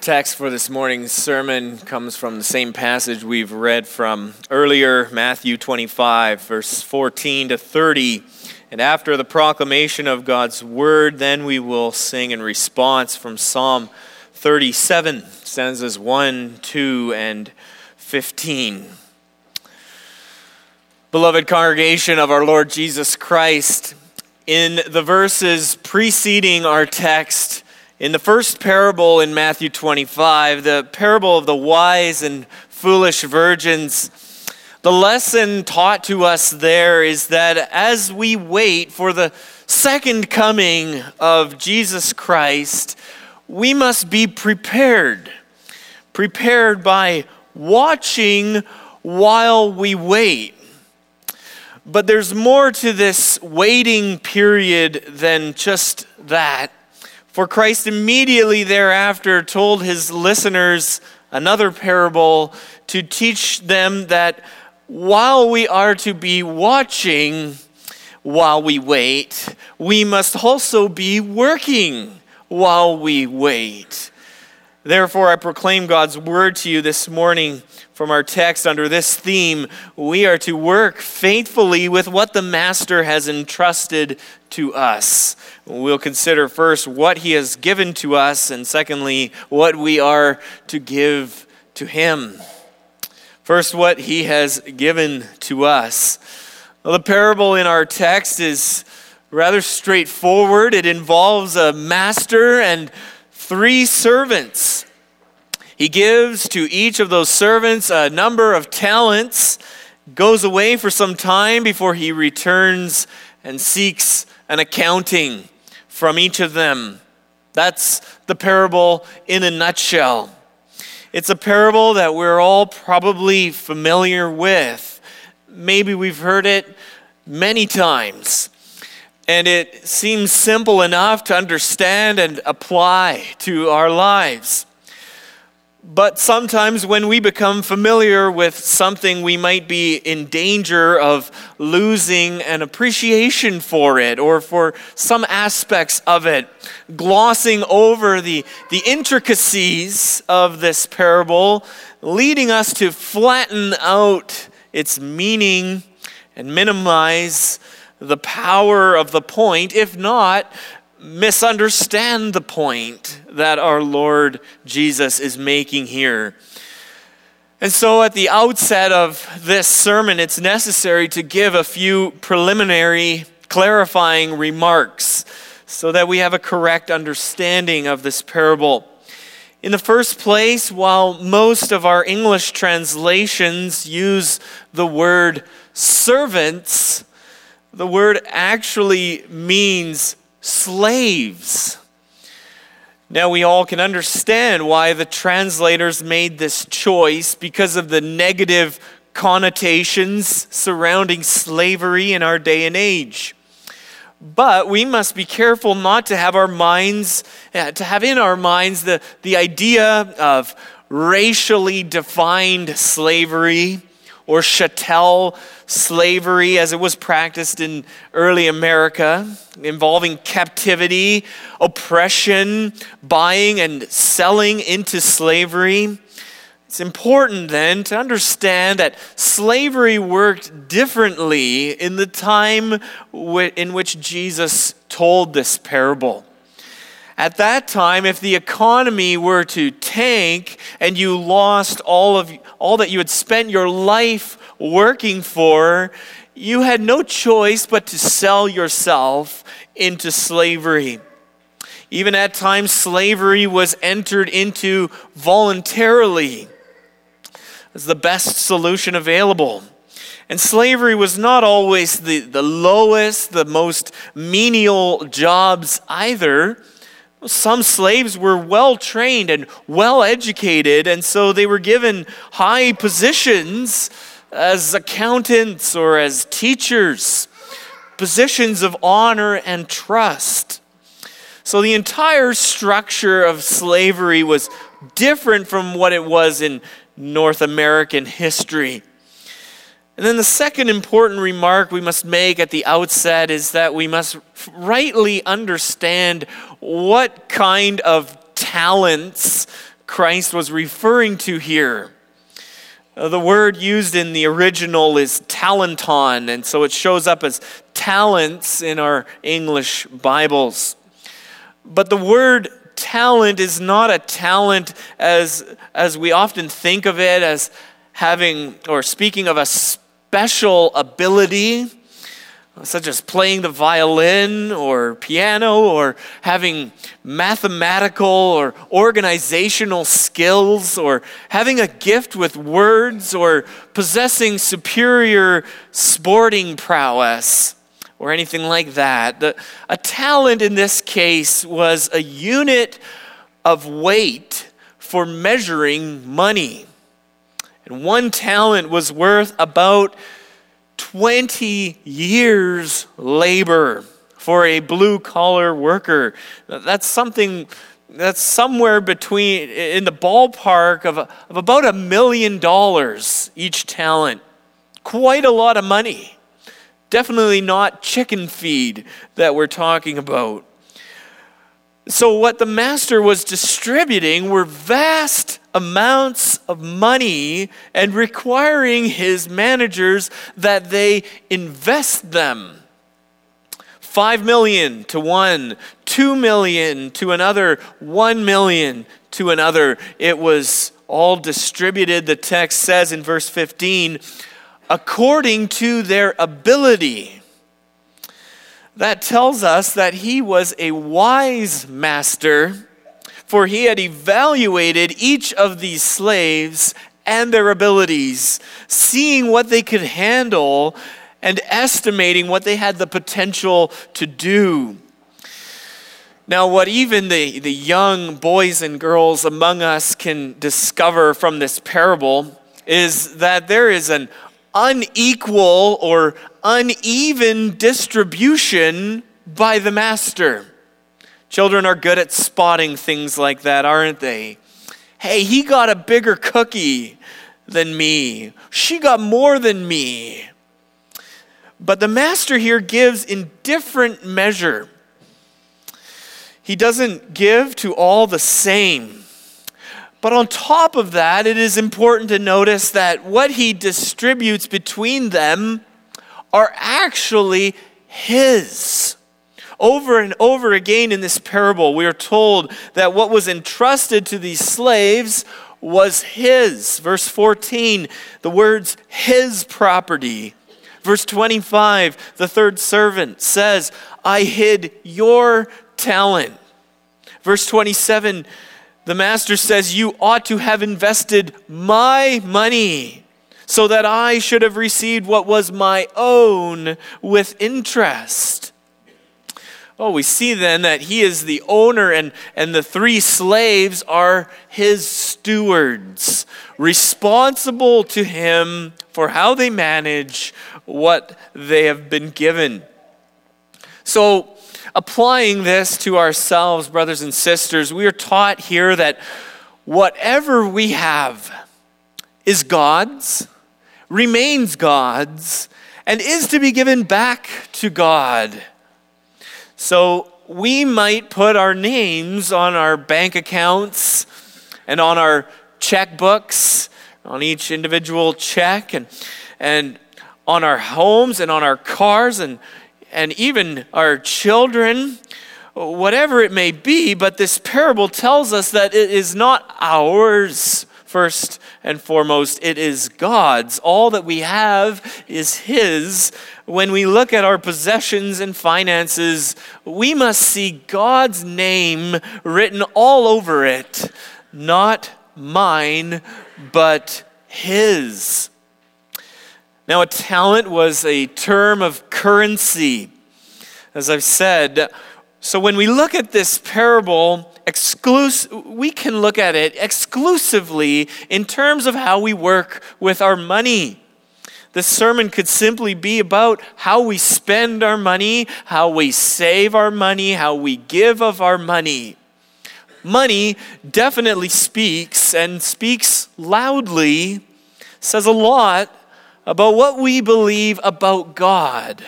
Text for this morning's sermon comes from the same passage we've read from earlier, Matthew 25, verse 14 to 30. And after the proclamation of God's word, then we will sing in response from Psalm 37, stanzas 1, 2, and 15. Beloved congregation of our Lord Jesus Christ, in the verses preceding our text, in the first parable in Matthew 25, the parable of the wise and foolish virgins, the lesson taught to us there is that as we wait for the second coming of Jesus Christ, we must be prepared. Prepared by watching while we wait. But there's more to this waiting period than just that. For Christ immediately thereafter told his listeners another parable to teach them that while we are to be watching while we wait, we must also be working while we wait. Therefore, I proclaim God's word to you this morning from our text under this theme, we are to work faithfully with what the Master has entrusted to us. We'll consider first what he has given to us, and secondly, what we are to give to him. First, what he has given to us. Well, the parable in our text is rather straightforward. It involves a master and three servants. He gives to each of those servants a number of talents, goes away for some time before he returns and seeks an accounting from each of them. That's the parable in a nutshell. It's a parable that we're all probably familiar with. Maybe we've heard it many times. And it seems simple enough to understand and apply to our lives. But sometimes when we become familiar with something, we might be in danger of losing an appreciation for it or for some aspects of it, glossing over the, the intricacies of this parable, leading us to flatten out its meaning and minimize the power of the point, if not misunderstand the point that our Lord Jesus is making here. And so, at the outset of this sermon, it's necessary to give a few preliminary clarifying remarks so that we have a correct understanding of this parable. In the first place, while most of our English translations use the word servants, the word actually means slaves. Now, we all can understand why the translators made this choice because of the negative connotations surrounding slavery in our day and age. But we must be careful not to have our minds, uh, to have in our minds the, the idea of racially defined slavery or chattel slavery as it was practiced in early America, involving captivity, oppression, buying and selling into slavery. It's important then to understand that slavery worked differently in the time in which Jesus told this parable. At that time, if the economy were to tank and you lost all, of, all that you had spent your life working for, you had no choice but to sell yourself into slavery. Even at times, slavery was entered into voluntarily as the best solution available. And slavery was not always the, the lowest, the most menial jobs either. Some slaves were well trained and well educated, and so they were given high positions as accountants or as teachers, positions of honor and trust. So the entire structure of slavery was different from what it was in North American history. And then the second important remark we must make at the outset is that we must rightly understand what kind of talents Christ was referring to here. Uh, the word used in the original is talanton, and so it shows up as talents in our English Bibles. But the word talent is not a talent as, as we often think of it as having or speaking of a special ability such as playing the violin or piano or having mathematical or organizational skills or having a gift with words or possessing superior sporting prowess or anything like that. The, a talent in this case was a unit of weight for measuring money. And one talent was worth about 20 years' labor for a blue collar worker. That's something that's somewhere between, in the ballpark of, of about a million dollars each talent. Quite a lot of money. Definitely not chicken feed that we're talking about. So, what the master was distributing were vast amounts of money and requiring his managers that they invest them. Five million to one, two million to another, one million to another. It was all distributed, the text says in verse 15, according to their ability. That tells us that he was a wise master for he had evaluated each of these slaves and their abilities, seeing what they could handle and estimating what they had the potential to do. Now, what even the, the young boys and girls among us can discover from this parable is that there is an unequal or uneven distribution by the master. Children are good at spotting things like that, aren't they? Hey, he got a bigger cookie than me. She got more than me. But the master here gives in different measure. He doesn't give to all the same. But on top of that, it is important to notice that what he distributes between them are actually his. Over and over again in this parable, we are told that what was entrusted to these slaves was his. Verse 14, the words his property. Verse 25, the third servant says, I hid your talent. Verse 27, the master says, You ought to have invested my money so that I should have received what was my own with interest. Oh, we see then that he is the owner and, and the three slaves are his stewards, responsible to him for how they manage what they have been given. So, applying this to ourselves, brothers and sisters, we are taught here that whatever we have is God's, remains God's, and is to be given back to God. So we might put our names on our bank accounts and on our checkbooks, on each individual check, and, and on our homes and on our cars and, and even our children, whatever it may be. But this parable tells us that it is not ours first and foremost, it is God's. All that we have is His. When we look at our possessions and finances, we must see God's name written all over it, not mine, but His. Now, a talent was a term of currency. As I've said, so when we look at this parable, we can look at it exclusively in terms of how we work with our money. This sermon could simply be about how we spend our money, how we save our money, how we give of our money. Money definitely speaks and speaks loudly, says a lot about what we believe about God.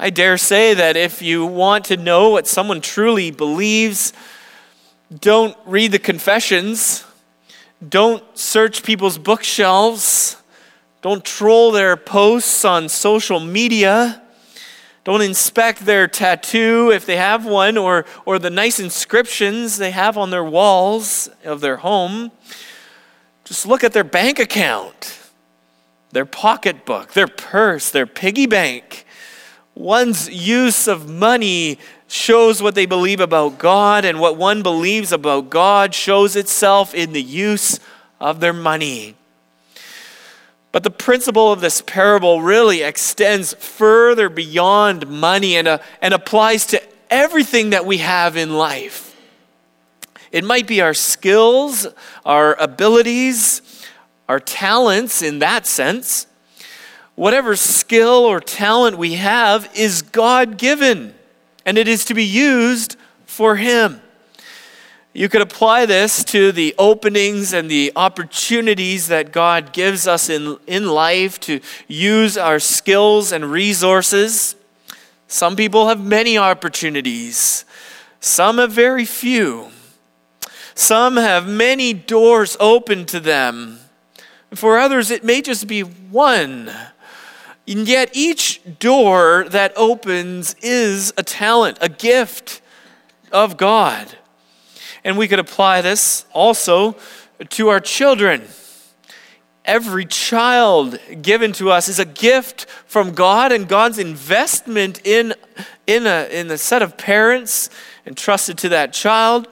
I dare say that if you want to know what someone truly believes, Don't read the confessions. Don't search people's bookshelves. Don't troll their posts on social media. Don't inspect their tattoo if they have one or, or the nice inscriptions they have on their walls of their home. Just look at their bank account, their pocketbook, their purse, their piggy bank. One's use of money shows what they believe about God, and what one believes about God shows itself in the use of their money. But the principle of this parable really extends further beyond money and, uh, and applies to everything that we have in life. It might be our skills, our abilities, our talents in that sense. Whatever skill or talent we have is God given, and it is to be used for Him. You could apply this to the openings and the opportunities that God gives us in, in life to use our skills and resources. Some people have many opportunities, some have very few. Some have many doors open to them. For others, it may just be one. And yet, each door that opens is a talent, a gift of God. And we could apply this also to our children. Every child given to us is a gift from God, and God's investment in, in, a, in a set of parents entrusted to that child.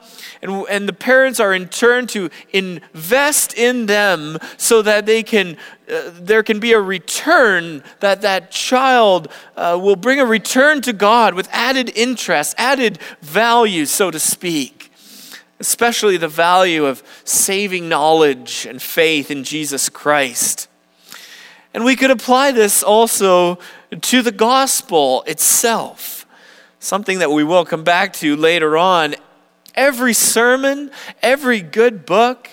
And, and the parents are in turn to invest in them so that they can, uh, there can be a return, that that child uh, will bring a return to God with added interest, added value, so to speak especially the value of saving knowledge and faith in Jesus Christ. And we could apply this also to the gospel itself, something that we will come back to later on. Every sermon, every good book,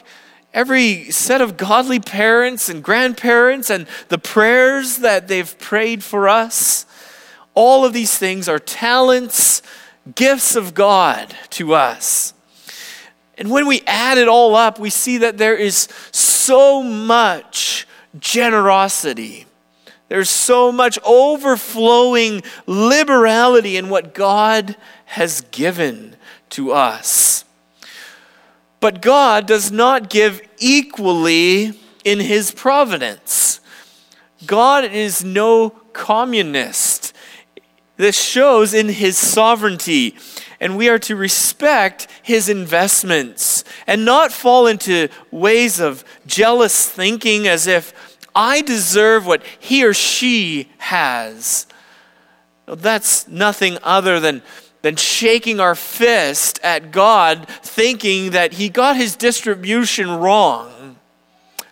every set of godly parents and grandparents, and the prayers that they've prayed for us, all of these things are talents, gifts of God to us. And when we add it all up, we see that there is so much generosity. There's so much overflowing liberality in what God has given to us. But God does not give equally in his providence. God is no communist. This shows in his sovereignty and we are to respect his investments and not fall into ways of jealous thinking as if I deserve what he or she has. That's nothing other than, than shaking our fist at God, thinking that he got his distribution wrong.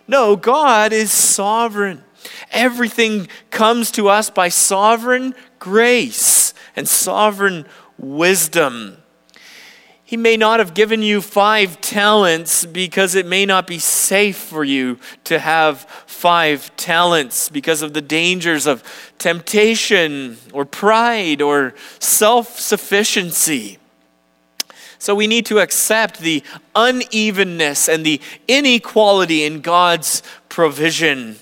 No, God is sovereign. Everything comes to us by sovereign grace and sovereign wisdom. He may not have given you five talents because it may not be safe for you to have five talents because of the dangers of temptation or pride or self sufficiency. So we need to accept the unevenness and the inequality in God's provision.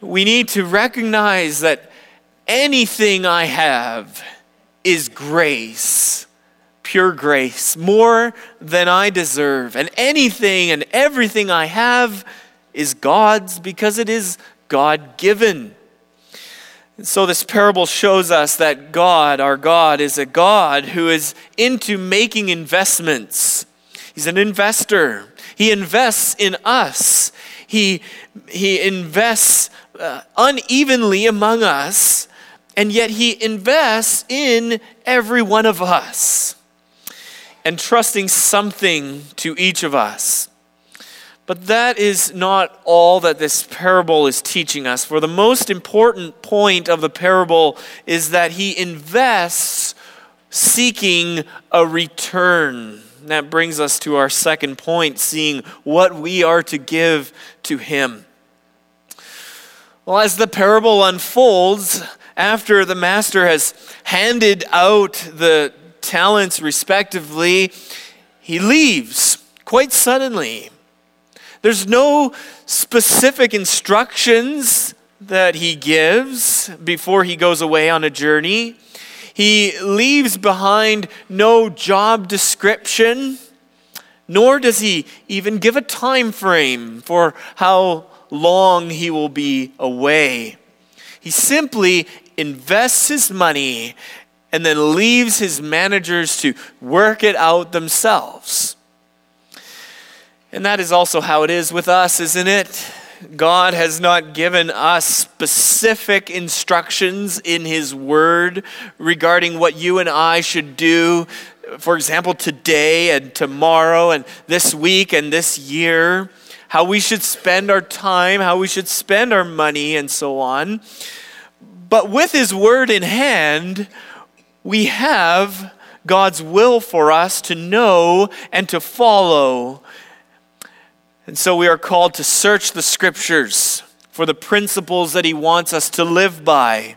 We need to recognize that anything I have is grace, pure grace, more than I deserve. And anything and everything I have is God's because it is God given. So, this parable shows us that God, our God, is a God who is into making investments. He's an investor. He invests in us. He, he invests uh, unevenly among us and yet He invests in every one of us, entrusting something to each of us. But that is not all that this parable is teaching us. For the most important point of the parable is that he invests seeking a return. That brings us to our second point, seeing what we are to give to him. Well, as the parable unfolds, after the master has handed out the talents respectively, he leaves quite suddenly. There's no specific instructions that he gives before he goes away on a journey. He leaves behind no job description, nor does he even give a time frame for how long he will be away. He simply invests his money and then leaves his managers to work it out themselves. And that is also how it is with us, isn't it? God has not given us specific instructions in His Word regarding what you and I should do, for example, today and tomorrow and this week and this year, how we should spend our time, how we should spend our money, and so on. But with His Word in hand, we have God's will for us to know and to follow. And so we are called to search the scriptures for the principles that He wants us to live by.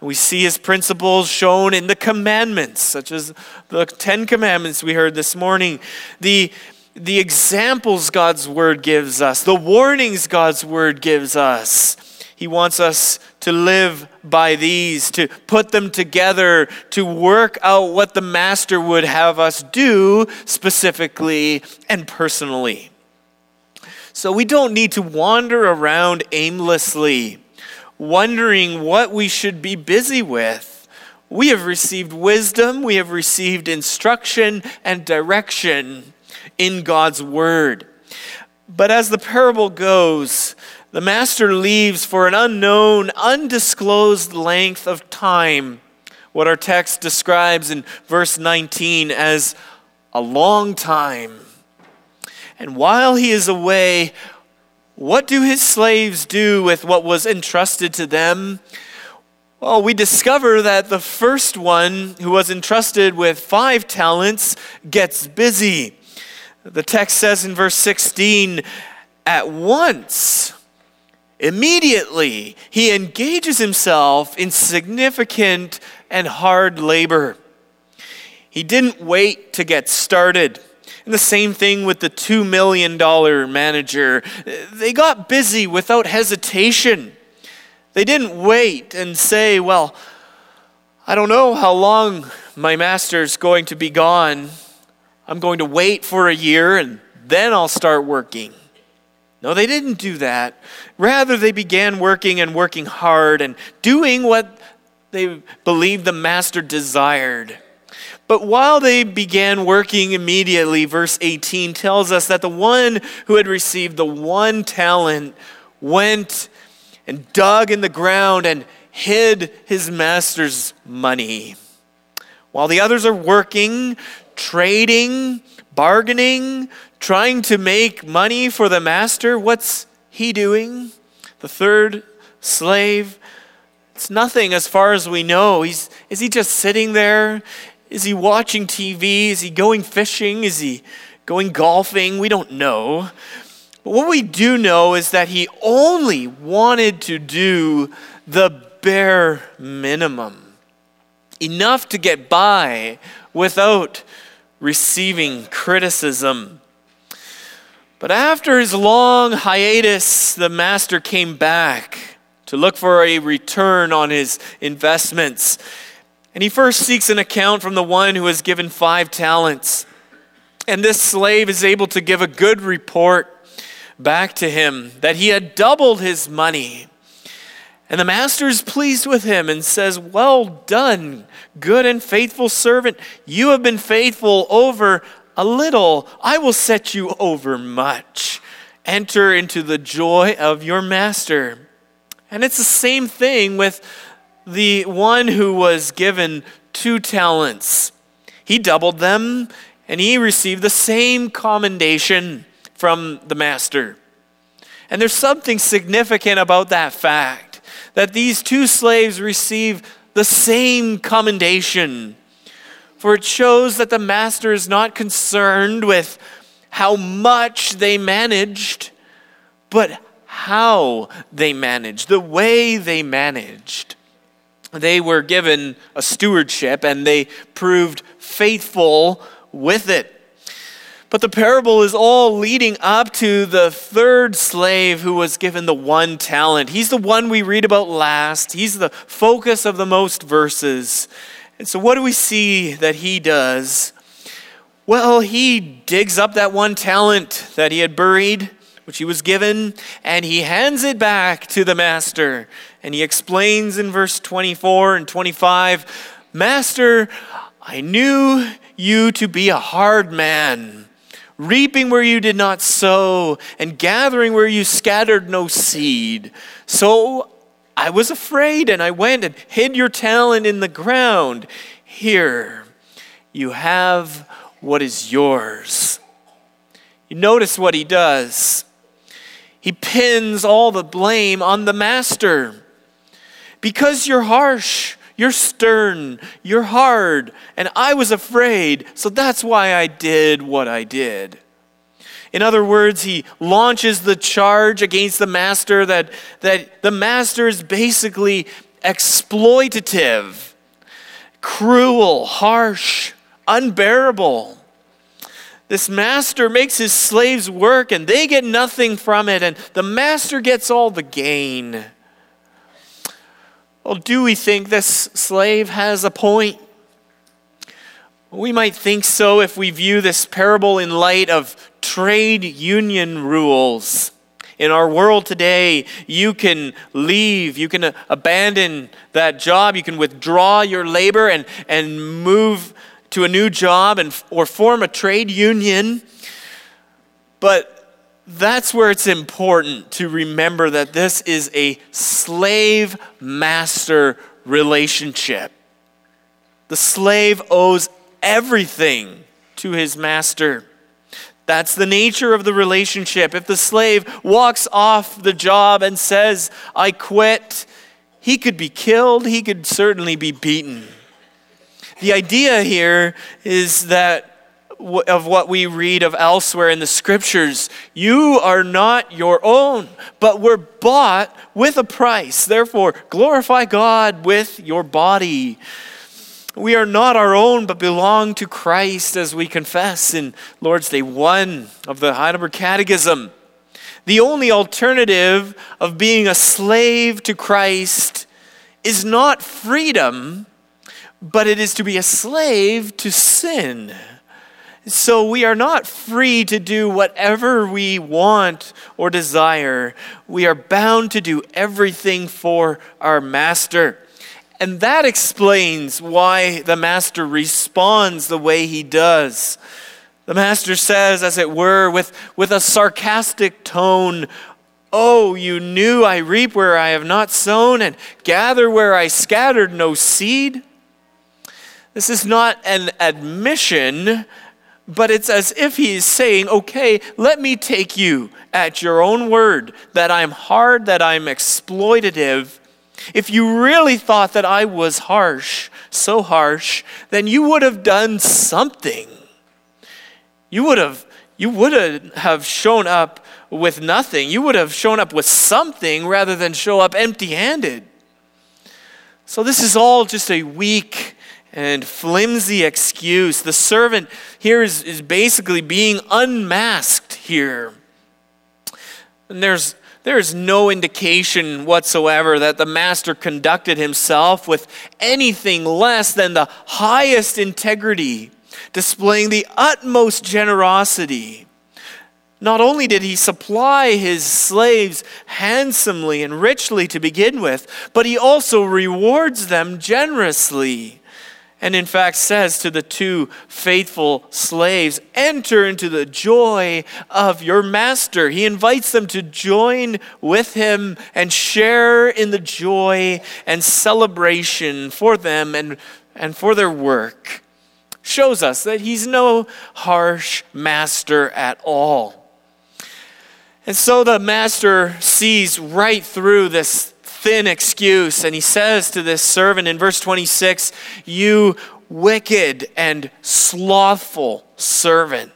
And we see His principles shown in the commandments, such as the Ten Commandments we heard this morning, the the examples God's word gives us, the warnings God's word gives us. He wants us to live by these, to put them together, to work out what the Master would have us do specifically and personally. So we don't need to wander around aimlessly, wondering what we should be busy with. We have received wisdom, we have received instruction and direction in God's Word. But as the parable goes, the master leaves for an unknown, undisclosed length of time, what our text describes in verse 19 as a long time. And while he is away, what do his slaves do with what was entrusted to them? Well, we discover that the first one who was entrusted with five talents gets busy. The text says in verse 16, at once Immediately, he engages himself in significant and hard labor. He didn't wait to get started. And the same thing with the $2 million manager. They got busy without hesitation. They didn't wait and say, Well, I don't know how long my master's going to be gone. I'm going to wait for a year and then I'll start working. No, they didn't do that. Rather, they began working and working hard and doing what they believed the master desired. But while they began working immediately, verse 18 tells us that the one who had received the one talent went and dug in the ground and hid his master's money. While the others are working, trading, bargaining, trying to make money for the master, what's he doing? The third slave, it's nothing as far as we know. He's, is he just sitting there? Is he watching TV? Is he going fishing? Is he going golfing? We don't know. But what we do know is that he only wanted to do the bare minimum, enough to get by without receiving criticism. But after his long hiatus, the master came back to look for a return on his investments. And he first seeks an account from the one who has given five talents. And this slave is able to give a good report back to him that he had doubled his money. And the master is pleased with him and says, Well done, good and faithful servant. You have been faithful over a little, I will set you over much. Enter into the joy of your master. And it's the same thing with the one who was given two talents. He doubled them and he received the same commendation from the master. And there's something significant about that fact that these two slaves receive the same commendation for it shows that the master is not concerned with how much they managed, but how they managed, the way they managed. They were given a stewardship and they proved faithful with it. But the parable is all leading up to the third slave who was given the one talent. He's the one we read about last. He's the focus of the most verses. And so, what do we see that he does? Well, he digs up that one talent that he had buried, which he was given, and he hands it back to the master. And he explains in verse 24 and 25 Master, I knew you to be a hard man reaping where you did not sow, and gathering where you scattered no seed. So I was afraid, and I went and hid your talent in the ground. Here, you have what is yours. You notice what he does. He pins all the blame on the master. Because you're harsh, you're stern, you're hard, and I was afraid, so that's why I did what I did. In other words, he launches the charge against the master that, that the master is basically exploitative, cruel, harsh, unbearable. This master makes his slaves work and they get nothing from it, and the master gets all the gain. Well, do we think this slave has a point? We might think so if we view this parable in light of trade union rules. In our world today, you can leave, you can abandon that job, you can withdraw your labor and, and move to a new job and, or form a trade union. But that's where it's important to remember that this is a slave master relationship. The slave owes everything to his master. That's the nature of the relationship. If the slave walks off the job and says, I quit, he could be killed, he could certainly be beaten. The idea here is that of what we read of elsewhere in the scriptures. You are not your own, but we're bought with a price. Therefore, glorify God with your body. We are not our own, but belong to Christ, as we confess in Lord's Day 1 of the Heidelberg Catechism. The only alternative of being a slave to Christ is not freedom, but it is to be a slave to sin. So we are not free to do whatever we want or desire. We are bound to do everything for our master. And that explains why the master responds the way he does. The master says, as it were, with, with a sarcastic tone, Oh, you knew I reap where I have not sown and gather where I scattered no seed. This is not an admission but it's as if he's saying, okay, let me take you at your own word that I'm hard, that I'm exploitative. If you really thought that I was harsh, so harsh, then you would have done something. You would have, you would have shown up with nothing. You would have shown up with something rather than show up empty handed. So this is all just a weak and flimsy excuse. The servant here is, is basically being unmasked here. And there's, there's no indication whatsoever that the master conducted himself with anything less than the highest integrity, displaying the utmost generosity. Not only did he supply his slaves handsomely and richly to begin with, but he also rewards them generously and in fact says to the two faithful slaves, Enter into the joy of your master. He invites them to join with him and share in the joy and celebration for them and, and for their work. Shows us that he's no harsh master at all. And so the master sees right through this thin excuse. And he says to this servant in verse 26, You wicked and slothful servant.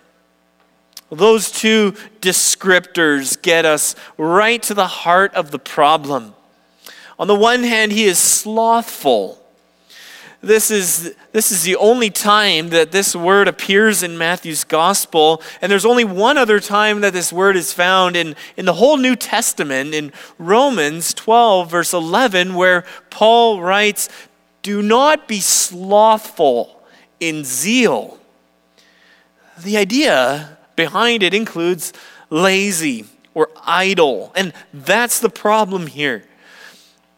Those two descriptors get us right to the heart of the problem. On the one hand, he is slothful. This is, this is the only time that this word appears in Matthew's gospel, and there's only one other time that this word is found in, in the whole New Testament, in Romans 12, verse 11, where Paul writes, Do not be slothful in zeal. The idea behind it includes lazy or idle, and that's the problem here.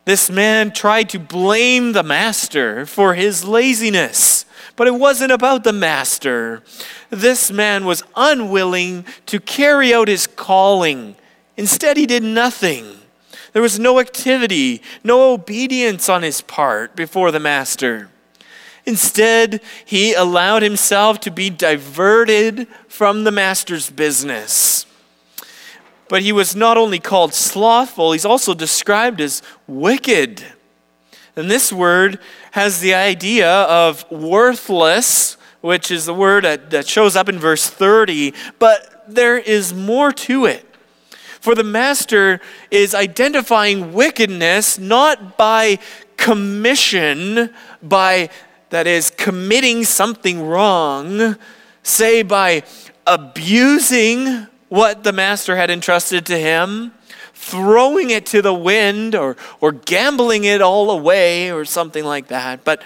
This man tried to blame the master for his laziness, but it wasn't about the master. This man was unwilling to carry out his calling. Instead, he did nothing. There was no activity, no obedience on his part before the master. Instead, he allowed himself to be diverted from the master's business. But he was not only called slothful, he's also described as wicked. And this word has the idea of worthless, which is the word that, that shows up in verse 30, but there is more to it. For the master is identifying wickedness not by commission, by that is committing something wrong, say by abusing what the master had entrusted to him, throwing it to the wind or, or gambling it all away or something like that. But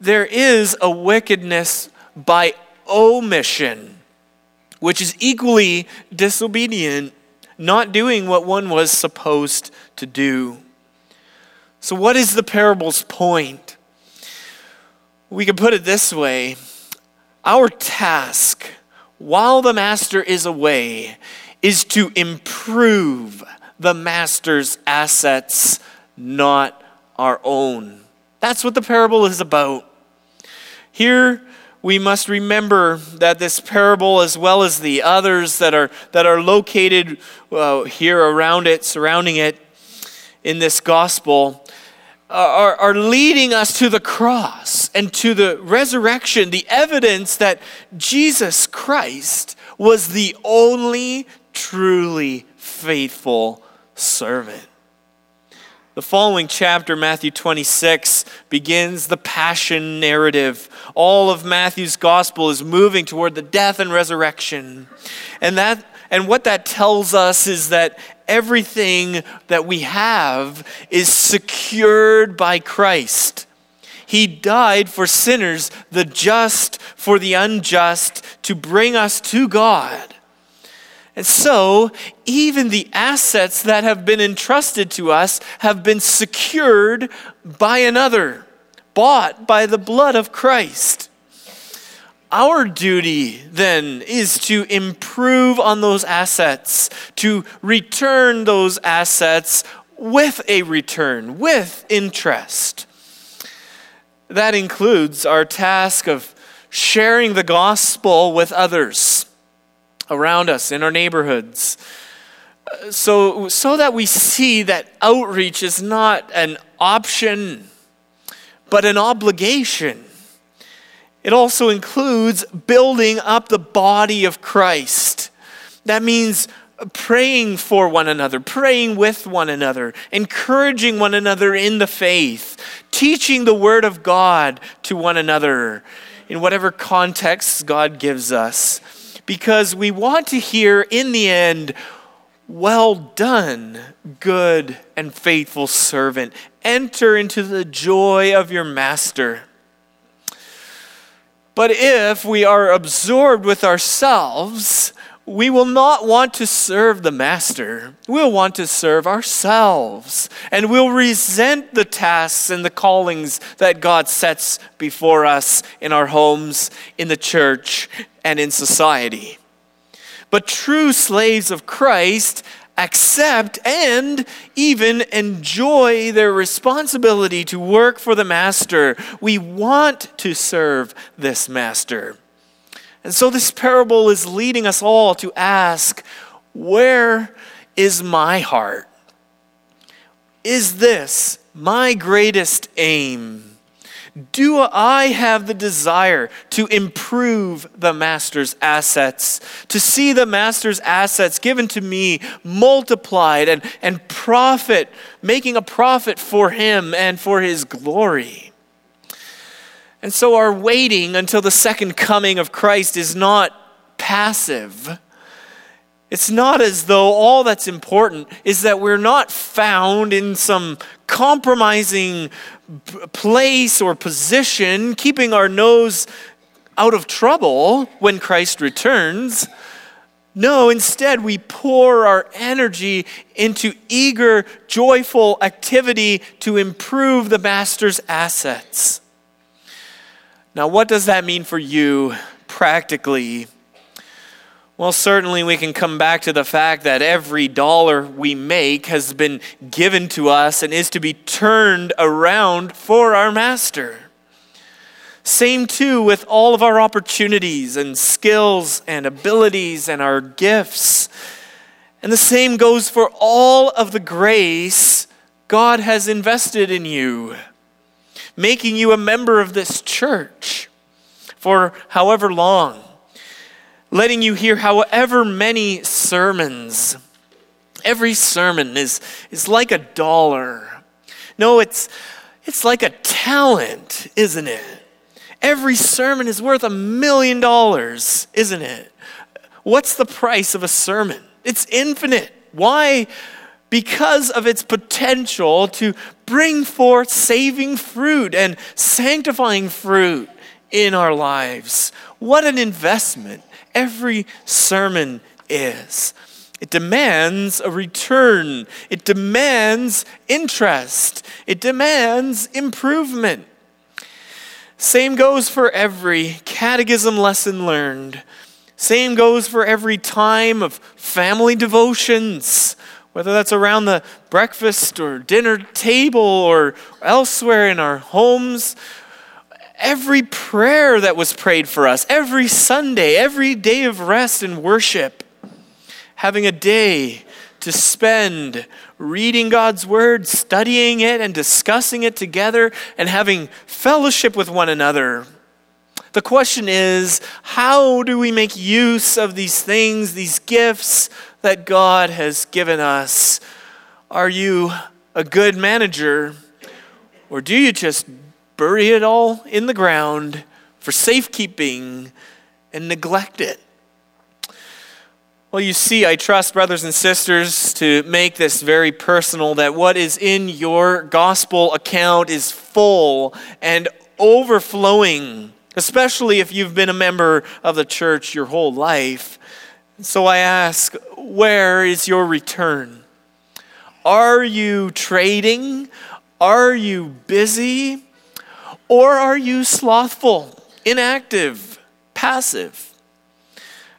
there is a wickedness by omission, which is equally disobedient, not doing what one was supposed to do. So, what is the parable's point? We can put it this way our task while the master is away is to improve the master's assets, not our own. That's what the parable is about. Here, we must remember that this parable, as well as the others that are, that are located uh, here around it, surrounding it in this gospel, are, are leading us to the cross and to the resurrection, the evidence that Jesus Christ was the only truly faithful servant. The following chapter, Matthew 26, begins the passion narrative. All of Matthew's gospel is moving toward the death and resurrection. And that and what that tells us is that everything that we have is secured by Christ. He died for sinners, the just for the unjust, to bring us to God. And so, even the assets that have been entrusted to us have been secured by another, bought by the blood of Christ. Our duty then is to improve on those assets, to return those assets with a return, with interest. That includes our task of sharing the gospel with others around us in our neighborhoods. So, so that we see that outreach is not an option, but an obligation. It also includes building up the body of Christ. That means praying for one another, praying with one another, encouraging one another in the faith, teaching the Word of God to one another in whatever context God gives us. Because we want to hear in the end, well done, good and faithful servant. Enter into the joy of your master. But if we are absorbed with ourselves, we will not want to serve the master. We'll want to serve ourselves. And we'll resent the tasks and the callings that God sets before us in our homes, in the church, and in society. But true slaves of Christ accept and even enjoy their responsibility to work for the master. We want to serve this master. And so this parable is leading us all to ask where is my heart? Is this my greatest aim? Do I have the desire to improve the master's assets, to see the master's assets given to me multiplied and, and profit, making a profit for him and for his glory? And so our waiting until the second coming of Christ is not passive. It's not as though all that's important is that we're not found in some compromising place or position, keeping our nose out of trouble when Christ returns. No, instead, we pour our energy into eager, joyful activity to improve the Master's assets. Now, what does that mean for you practically? Well, certainly we can come back to the fact that every dollar we make has been given to us and is to be turned around for our Master. Same too with all of our opportunities and skills and abilities and our gifts. And the same goes for all of the grace God has invested in you, making you a member of this church for however long letting you hear however many sermons. Every sermon is, is like a dollar. No, it's, it's like a talent, isn't it? Every sermon is worth a million dollars, isn't it? What's the price of a sermon? It's infinite. Why? Because of its potential to bring forth saving fruit and sanctifying fruit in our lives. What an investment every sermon is. It demands a return. It demands interest. It demands improvement. Same goes for every catechism lesson learned. Same goes for every time of family devotions, whether that's around the breakfast or dinner table or elsewhere in our homes every prayer that was prayed for us, every Sunday, every day of rest and worship, having a day to spend reading God's Word, studying it, and discussing it together, and having fellowship with one another. The question is how do we make use of these things, these gifts that God has given us? Are you a good manager, or do you just bury it all in the ground for safekeeping and neglect it. Well, you see, I trust, brothers and sisters, to make this very personal that what is in your gospel account is full and overflowing, especially if you've been a member of the church your whole life. So I ask, where is your return? Are you trading? Are you busy? Or are you slothful, inactive, passive?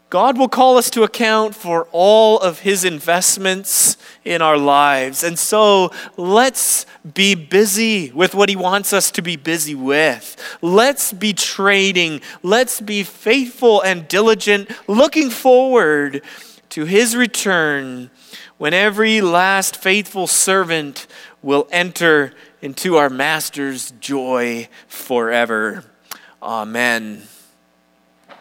God will call us to account for all of his investments in our lives. And so let's be busy with what he wants us to be busy with. Let's be trading. Let's be faithful and diligent, looking forward to his return when every last faithful servant will enter into our Master's joy forever. Amen.